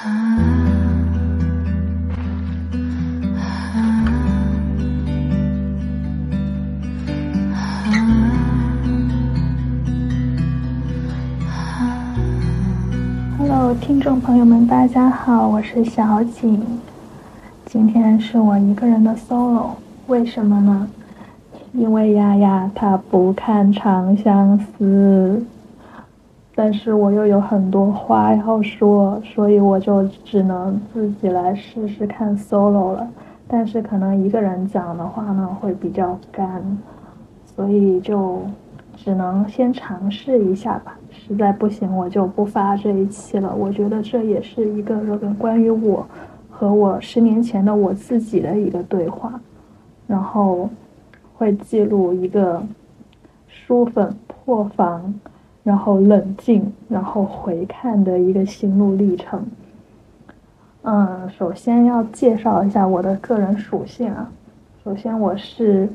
Hello，听众朋友们，大家好，我是小景。今天是我一个人的 solo，为什么呢？因为丫丫她不看《长相思》，但是我又有很多话要说，所以我就只能自己来试试看 solo 了。但是可能一个人讲的话呢会比较干，所以就只能先尝试一下吧。实在不行，我就不发这一期了。我觉得这也是一个关于我和我十年前的我自己的一个对话，然后。会记录一个书粉破防，然后冷静，然后回看的一个心路历程。嗯，首先要介绍一下我的个人属性啊。首先，我是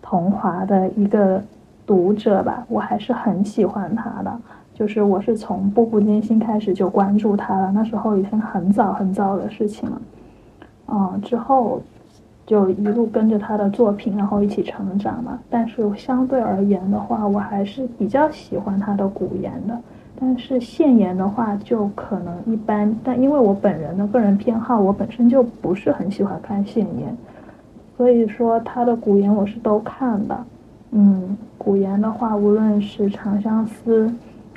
桐华的一个读者吧，我还是很喜欢他的。就是我是从《步步惊心》开始就关注他了，那时候已经很早很早的事情了。嗯，之后。就一路跟着他的作品，然后一起成长嘛。但是相对而言的话，我还是比较喜欢他的古言的。但是现言的话，就可能一般。但因为我本人的个人偏好，我本身就不是很喜欢看现言，所以说他的古言我是都看的。嗯，古言的话，无论是《长相思》《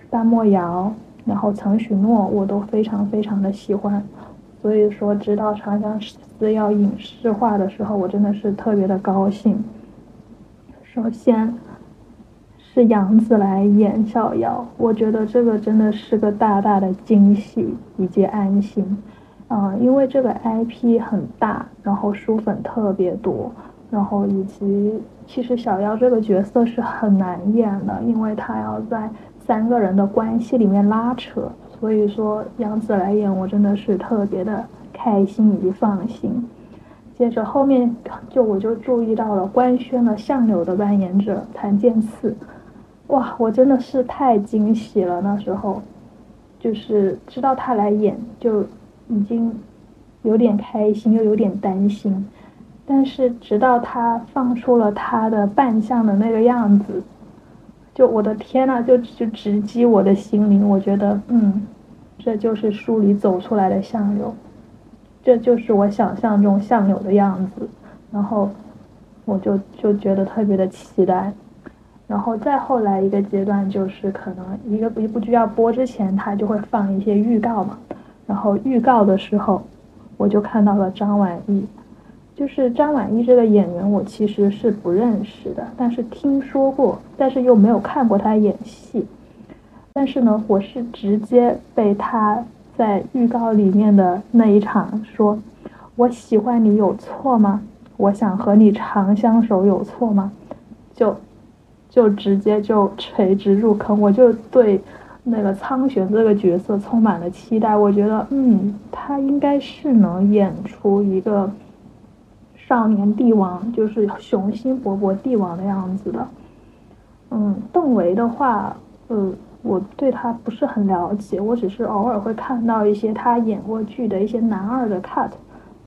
大漠谣》，然后《曾许诺》，我都非常非常的喜欢。所以说，知道《长相思》要影视化的时候，我真的是特别的高兴。首先是杨紫来演小妖，我觉得这个真的是个大大的惊喜以及安心。嗯，因为这个 IP 很大，然后书粉特别多，然后以及其实小妖这个角色是很难演的，因为他要在三个人的关系里面拉扯。所以说杨紫来演我真的是特别的开心以及放心。接着后面就我就注意到了官宣了相柳的扮演者谭健次，哇，我真的是太惊喜了。那时候就是知道他来演就已经有点开心又有点担心，但是直到他放出了他的扮相的那个样子。就我的天呐，就就直击我的心灵。我觉得，嗯，这就是书里走出来的相柳，这就是我想象中相柳的样子。然后，我就就觉得特别的期待。然后再后来一个阶段，就是可能一个一部剧要播之前，他就会放一些预告嘛。然后预告的时候，我就看到了张晚意。就是张晚意这个演员，我其实是不认识的，但是听说过，但是又没有看过他演戏。但是呢，我是直接被他在预告里面的那一场说“我喜欢你有错吗？我想和你长相守有错吗？”就就直接就垂直入坑，我就对那个苍玄这个角色充满了期待。我觉得，嗯，他应该是能演出一个。少年帝王就是雄心勃勃帝王的样子的，嗯，邓为的话，呃，我对他不是很了解，我只是偶尔会看到一些他演过剧的一些男二的 cut，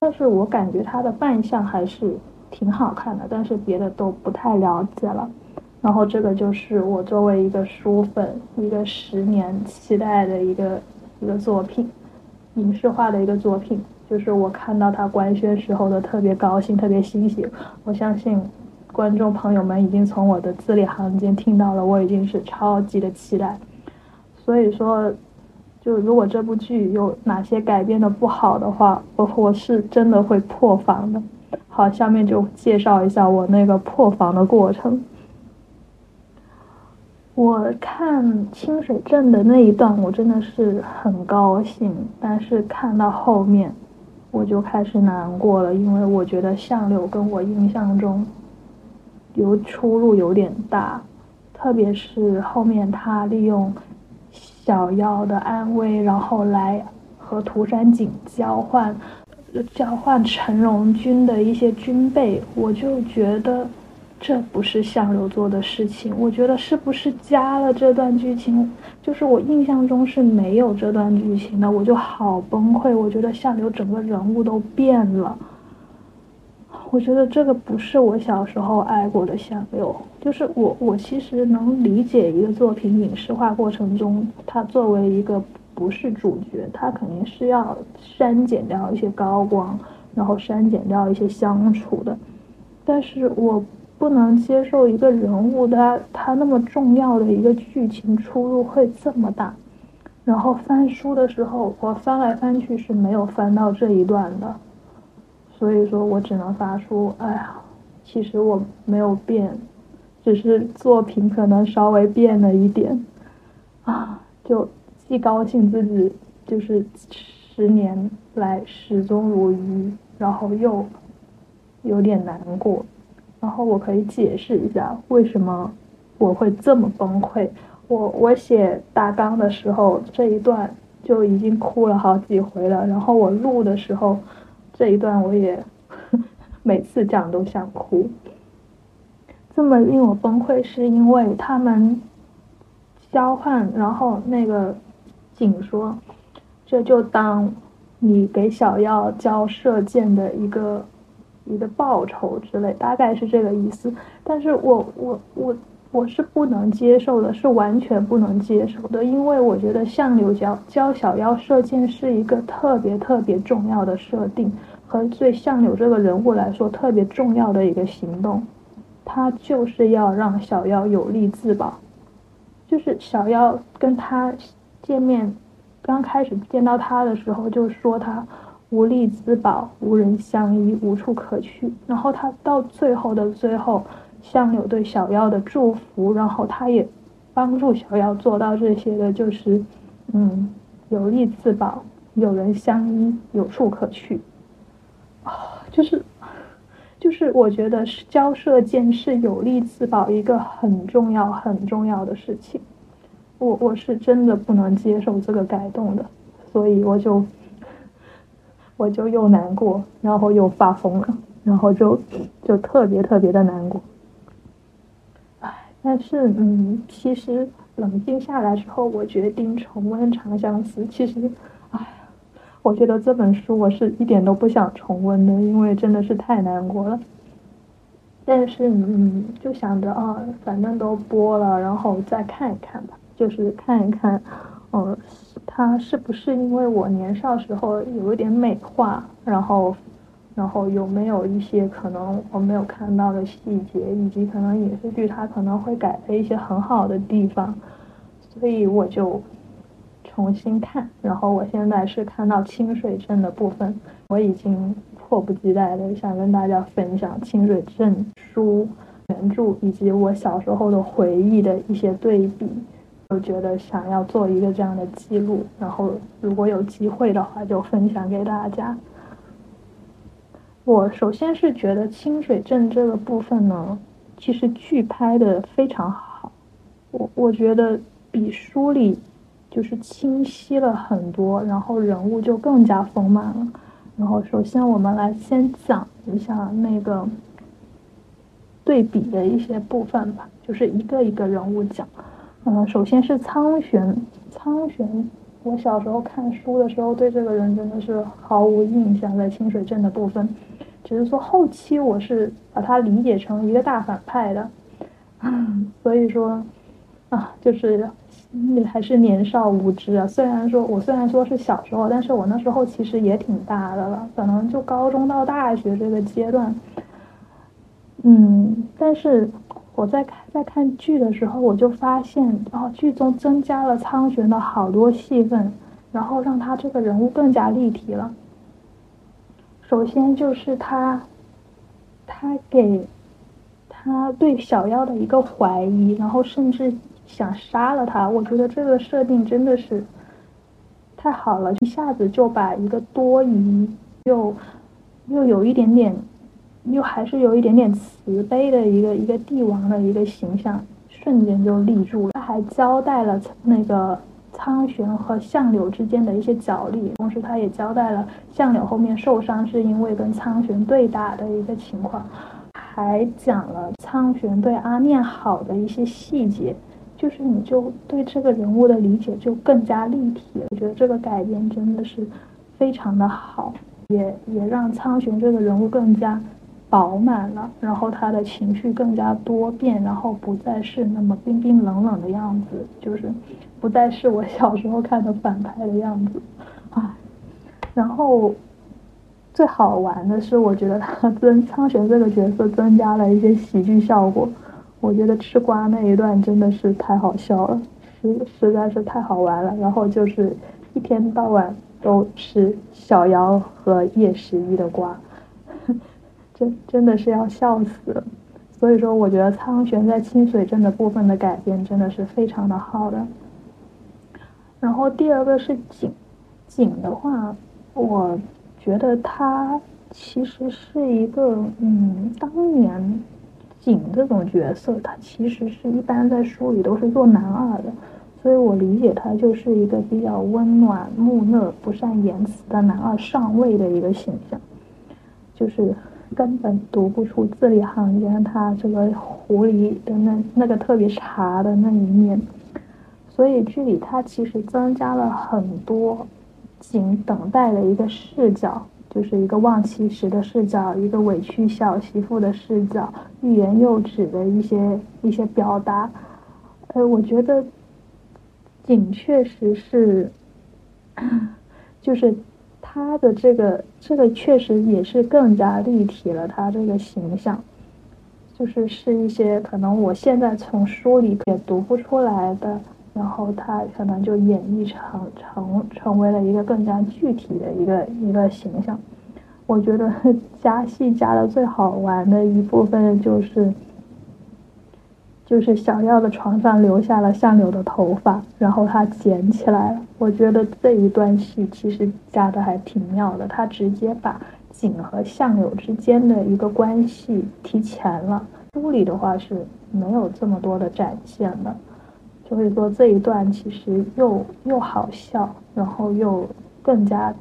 但是我感觉他的扮相还是挺好看的，但是别的都不太了解了。然后这个就是我作为一个书粉，一个十年期待的一个一个作品，影视化的一个作品。就是我看到他官宣时候的特别高兴，特别欣喜。我相信观众朋友们已经从我的字里行间听到了，我已经是超级的期待。所以说，就如果这部剧有哪些改编的不好的话，我我是真的会破防的。好，下面就介绍一下我那个破防的过程。我看清水镇的那一段，我真的是很高兴，但是看到后面。我就开始难过了，因为我觉得相柳跟我印象中有出入有点大，特别是后面他利用小妖的安危，然后来和涂山璟交换，交换陈荣军的一些军备，我就觉得这不是相柳做的事情。我觉得是不是加了这段剧情？就是我印象中是没有这段剧情的，我就好崩溃。我觉得相柳整个人物都变了。我觉得这个不是我小时候爱过的相柳。就是我，我其实能理解一个作品影视化过程中，它作为一个不是主角，它肯定是要删减掉一些高光，然后删减掉一些相处的。但是我不能接受一个人物他他那么重要的一个剧情出入会这么大。然后翻书的时候，我翻来翻去是没有翻到这一段的。所以说我只能发出，哎呀，其实我没有变，只是作品可能稍微变了一点，啊，就既高兴自己就是十年来始终如一，然后又有点难过，然后我可以解释一下为什么我会这么崩溃。我我写大纲的时候这一段就已经哭了好几回了，然后我录的时候。这一段我也 每次讲都想哭，这么令我崩溃是因为他们交换，然后那个景说，这就当你给小耀交射箭的一个一个报酬之类，大概是这个意思。但是我我我。我是不能接受的，是完全不能接受的，因为我觉得相柳教教小妖射箭是一个特别特别重要的设定，和对相柳这个人物来说特别重要的一个行动，他就是要让小妖有力自保，就是小妖跟他见面，刚开始见到他的时候就说他无力自保，无人相依，无处可去，然后他到最后的最后。相柳对小妖的祝福，然后他也帮助小妖做到这些的，就是，嗯，有力自保，有人相依，有处可去，啊，就是，就是我觉得交射箭是有力自保一个很重要很重要的事情，我我是真的不能接受这个改动的，所以我就，我就又难过，然后又发疯了，然后就就特别特别的难过。但是，嗯，其实冷静下来之后，我决定重温《长相思》。其实，哎，我觉得这本书我是一点都不想重温的，因为真的是太难过了。但是，嗯，就想着啊，反正都播了，然后再看一看吧，就是看一看，呃，它是不是因为我年少时候有一点美化，然后。然后有没有一些可能我没有看到的细节，以及可能影视剧它可能会改的一些很好的地方，所以我就重新看。然后我现在是看到清水镇的部分，我已经迫不及待的想跟大家分享清水镇书原著以及我小时候的回忆的一些对比，我觉得想要做一个这样的记录，然后如果有机会的话就分享给大家。我首先是觉得清水镇这个部分呢，其实剧拍的非常好，我我觉得比书里就是清晰了很多，然后人物就更加丰满了。然后首先我们来先讲一下那个对比的一些部分吧，就是一个一个人物讲。嗯，首先是苍玄，苍玄，我小时候看书的时候对这个人真的是毫无印象，在清水镇的部分。只是说后期我是把它理解成一个大反派的，所以说啊，就是还是年少无知啊。虽然说我虽然说是小时候，但是我那时候其实也挺大的了，可能就高中到大学这个阶段。嗯，但是我在看在看剧的时候，我就发现哦，剧中增加了苍玄的好多戏份，然后让他这个人物更加立体了。首先就是他，他给他对小妖的一个怀疑，然后甚至想杀了他。我觉得这个设定真的是太好了，一下子就把一个多疑又又有一点点，又还是有一点点慈悲的一个一个帝王的一个形象，瞬间就立住了。他还交代了那个。苍玄和相柳之间的一些角力，同时他也交代了相柳后面受伤是因为跟苍玄对打的一个情况。还讲了苍玄对阿念好的一些细节，就是你就对这个人物的理解就更加立体了。我觉得这个改编真的是非常的好，也也让苍玄这个人物更加饱满了，然后他的情绪更加多变，然后不再是那么冰冰冷冷的样子，就是不再是我小时候看的反派的样子 啊。然后。最好玩的是，我觉得他增苍玄这个角色增加了一些喜剧效果。我觉得吃瓜那一段真的是太好笑了，实实在是太好玩了。然后就是一天到晚都吃小瑶和叶十一的瓜，真真的是要笑死。所以说，我觉得苍玄在清水镇的部分的改编真的是非常的好的。然后第二个是景，景的话，我。觉得他其实是一个，嗯，当年景这种角色，他其实是一般在书里都是做男二的，所以我理解他就是一个比较温暖、木讷、不善言辞的男二上位的一个形象，就是根本读不出字里行间他这个狐狸的那那个特别茶的那一面，所以剧里他其实增加了很多。仅等待的一个视角，就是一个望其实的视角，一个委屈小媳妇的视角，欲言又止的一些一些表达。呃，我觉得景确实是，就是他的这个这个确实也是更加立体了他这个形象，就是是一些可能我现在从书里也读不出来的。然后他可能就演绎成成成为了一个更加具体的一个一个形象。我觉得加戏加的最好玩的一部分就是，就是小耀的床上留下了相柳的头发，然后他捡起来了。我觉得这一段戏其实加的还挺妙的，他直接把景和相柳之间的一个关系提前了。书里的话是没有这么多的展现的。就会说这一段其实又又好笑，然后又更加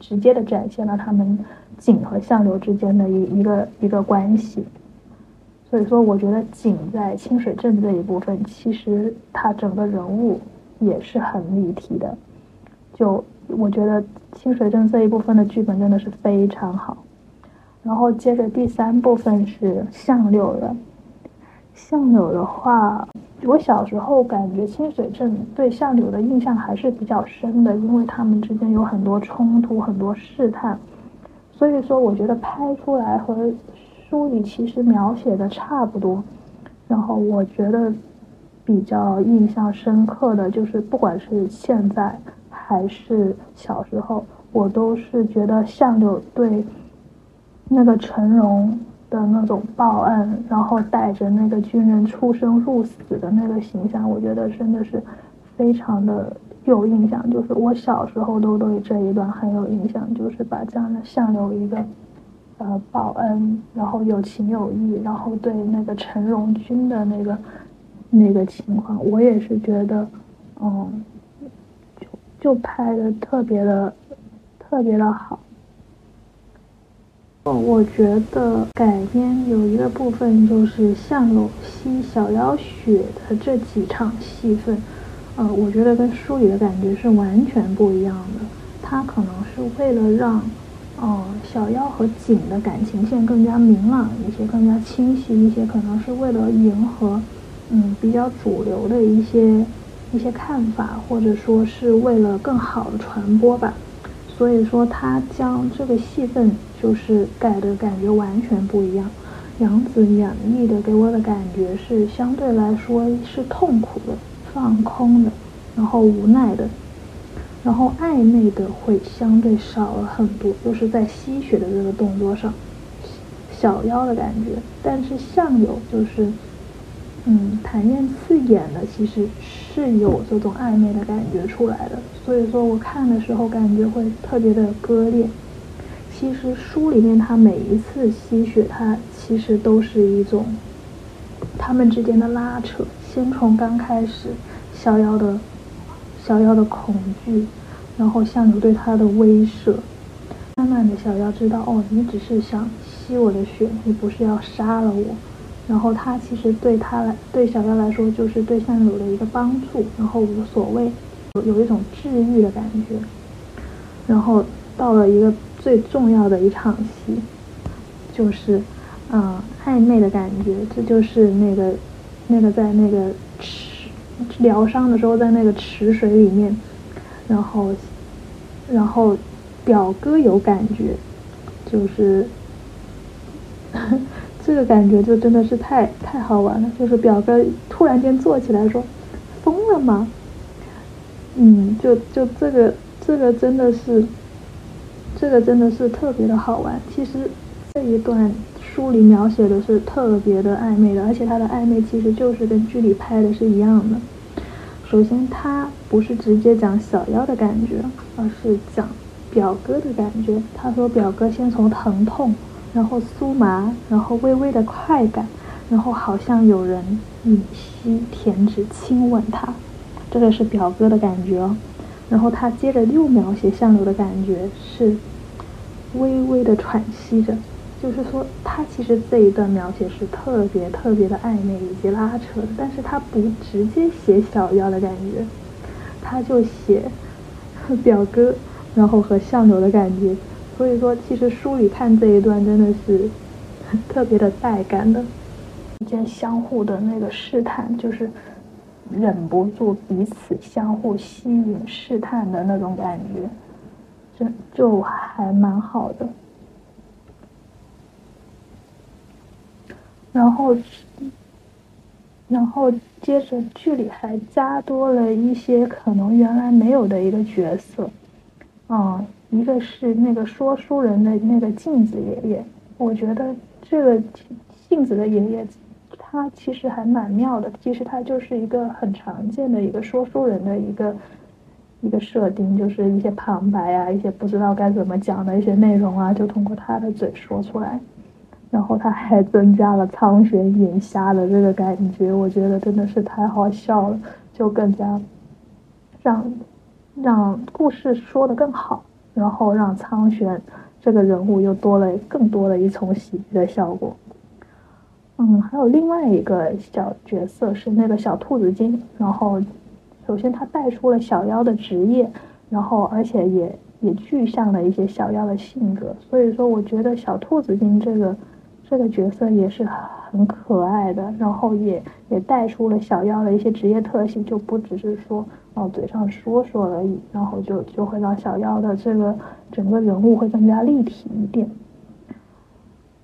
直接的展现了他们景和相柳之间的一一个一个关系。所以说，我觉得景在清水镇这一部分，其实他整个人物也是很立体的。就我觉得清水镇这一部分的剧本真的是非常好。然后接着第三部分是相柳了，相柳的话。我小时候感觉清水镇对相柳的印象还是比较深的，因为他们之间有很多冲突，很多试探，所以说我觉得拍出来和书里其实描写的差不多。然后我觉得比较印象深刻的就是，不管是现在还是小时候，我都是觉得相柳对那个陈荣。的那种报恩，然后带着那个军人出生入死的那个形象，我觉得真的是非常的有印象。就是我小时候都对这一段很有印象，就是把这样的相柳一个呃报恩，然后有情有义，然后对那个陈荣军的那个那个情况，我也是觉得，嗯，就就拍的特别的特别的好。哦我觉得改编有一个部分就是相柳吸小妖血的这几场戏份，呃，我觉得跟书里的感觉是完全不一样的。他可能是为了让，呃，小妖和景的感情线更加明朗一些，更加清晰一些，可能是为了迎合，嗯，比较主流的一些一些看法，或者说是为了更好的传播吧。所以说，他将这个戏份就是改的感觉完全不一样。杨紫演绎的给我的感觉是相对来说是痛苦的、放空的，然后无奈的，然后暧昧的会相对少了很多，就是在吸血的这个动作上，小妖的感觉。但是相柳就是。嗯，谭燕次演的其实是有这种暧昧的感觉出来的，所以说我看的时候感觉会特别的割裂。其实书里面他每一次吸血，他其实都是一种他们之间的拉扯。先从刚开始逍遥的逍遥的恐惧，然后相柳对他的威慑，慢慢的逍遥知道哦，你只是想吸我的血，你不是要杀了我。然后他其实对他来，对小妖来说，就是对相柳的一个帮助，然后无所谓，有有一种治愈的感觉。然后到了一个最重要的一场戏，就是，嗯，暧昧的感觉，这就是那个，那个在那个池疗伤的时候，在那个池水里面，然后，然后表哥有感觉，就是。这个感觉就真的是太太好玩了，就是表哥突然间坐起来说：“疯了吗？”嗯，就就这个这个真的是，这个真的是特别的好玩。其实这一段书里描写的是特别的暧昧的，而且他的暧昧其实就是跟剧里拍的是一样的。首先，他不是直接讲小妖的感觉，而是讲表哥的感觉。他说表哥先从疼痛。然后酥麻，然后微微的快感，然后好像有人吮吸舔指亲吻他，这个是表哥的感觉哦。然后他接着又描写相柳的感觉是微微的喘息着，就是说他其实这一段描写是特别特别的暧昧以及拉扯的，但是他不直接写小妖的感觉，他就写 表哥，然后和相柳的感觉。所以说，其实书里看这一段真的是 特别的带感的，一件相互的那个试探，就是忍不住彼此相互吸引、试探的那种感觉，就就还蛮好的。然后，然后接着剧里还加多了一些可能原来没有的一个角色，嗯。一个是那个说书人的那个镜子爷爷，我觉得这个镜子的爷爷，他其实还蛮妙的。其实他就是一个很常见的一个说书人的一个一个设定，就是一些旁白啊，一些不知道该怎么讲的一些内容啊，就通过他的嘴说出来。然后他还增加了苍玄眼瞎的这个感觉，我觉得真的是太好笑了，就更加让让故事说的更好。然后让苍玄这个人物又多了更多的一重喜剧的效果。嗯，还有另外一个小角色是那个小兔子精。然后，首先他带出了小妖的职业，然后而且也也具象了一些小妖的性格。所以说，我觉得小兔子精这个这个角色也是很可爱的，然后也也带出了小妖的一些职业特性，就不只是说。哦，嘴上说说而已，然后就就会让小妖的这个整个人物会更加立体一点。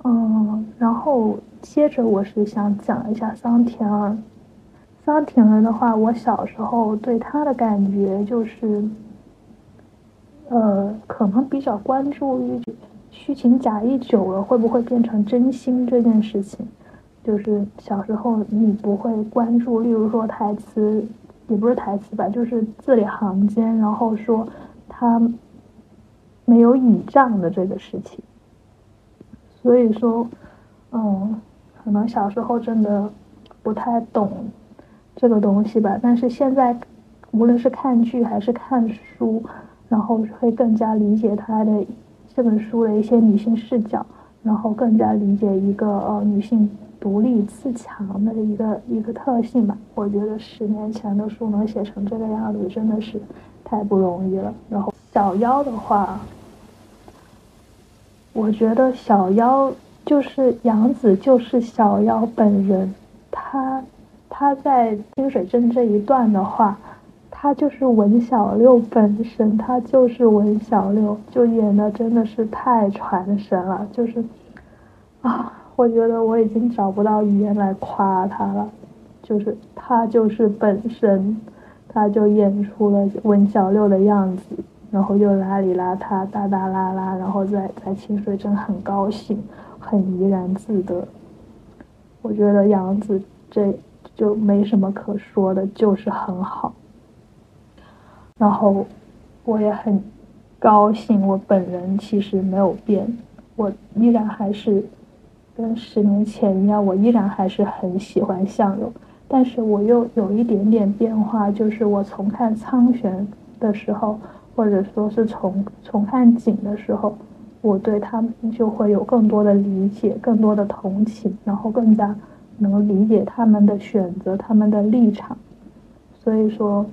嗯，然后接着我是想讲一下桑田儿。桑田儿的话，我小时候对他的感觉就是，呃，可能比较关注于虚情假意久了会不会变成真心这件事情。就是小时候你不会关注，例如说台词。也不是台词吧，就是字里行间，然后说他没有倚仗的这个事情。所以说，嗯，可能小时候真的不太懂这个东西吧。但是现在，无论是看剧还是看书，然后会更加理解他的这本书的一些女性视角，然后更加理解一个呃女性。独立自强的一个一个特性吧，我觉得十年前的书能写成这个样子，真的是太不容易了。然后小妖的话，我觉得小妖就是杨子，就是小妖本人。她她在清水镇这一段的话，他就是文小六本身，他就是文小六，就演的真的是太传神了，就是啊。我觉得我已经找不到语言来夸他了，就是他就是本身，他就演出了文小六的样子，然后又邋里邋遢、大大拉拉，然后在在清水镇很高兴，很怡然自得。我觉得杨子这就没什么可说的，就是很好。然后我也很高兴，我本人其实没有变，我依然还是。跟十年前一样，我依然还是很喜欢相柳，但是我又有一点点变化，就是我重看苍玄的时候，或者说是重重看景的时候，我对他们就会有更多的理解，更多的同情，然后更加能理解他们的选择，他们的立场。所以说，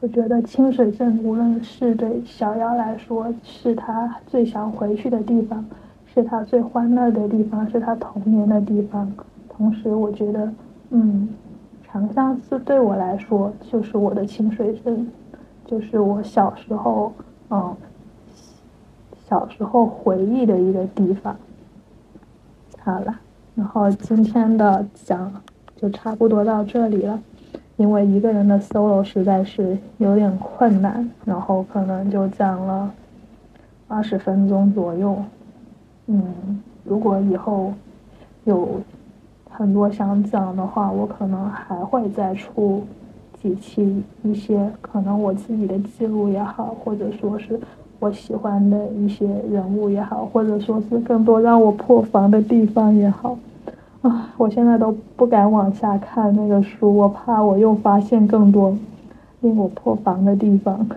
我觉得清水镇无论是对小妖来说，是他最想回去的地方，是他最欢乐的地方，是他童年的地方。同时，我觉得，嗯，长相思对我来说就是我的清水镇，就是我小时候，嗯。小时候回忆的一个地方。好了，然后今天的讲就差不多到这里了，因为一个人的 solo 实在是有点困难，然后可能就讲了二十分钟左右。嗯，如果以后有很多想讲的话，我可能还会再出几期一些可能我自己的记录也好，或者说是。我喜欢的一些人物也好，或者说是更多让我破防的地方也好，啊，我现在都不敢往下看那个书，我怕我又发现更多令我破防的地方。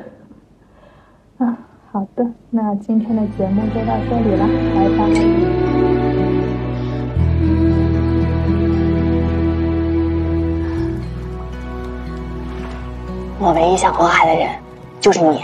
啊，好的，那今天的节目就到这里了，拜拜。我唯一想祸害的人，就是你。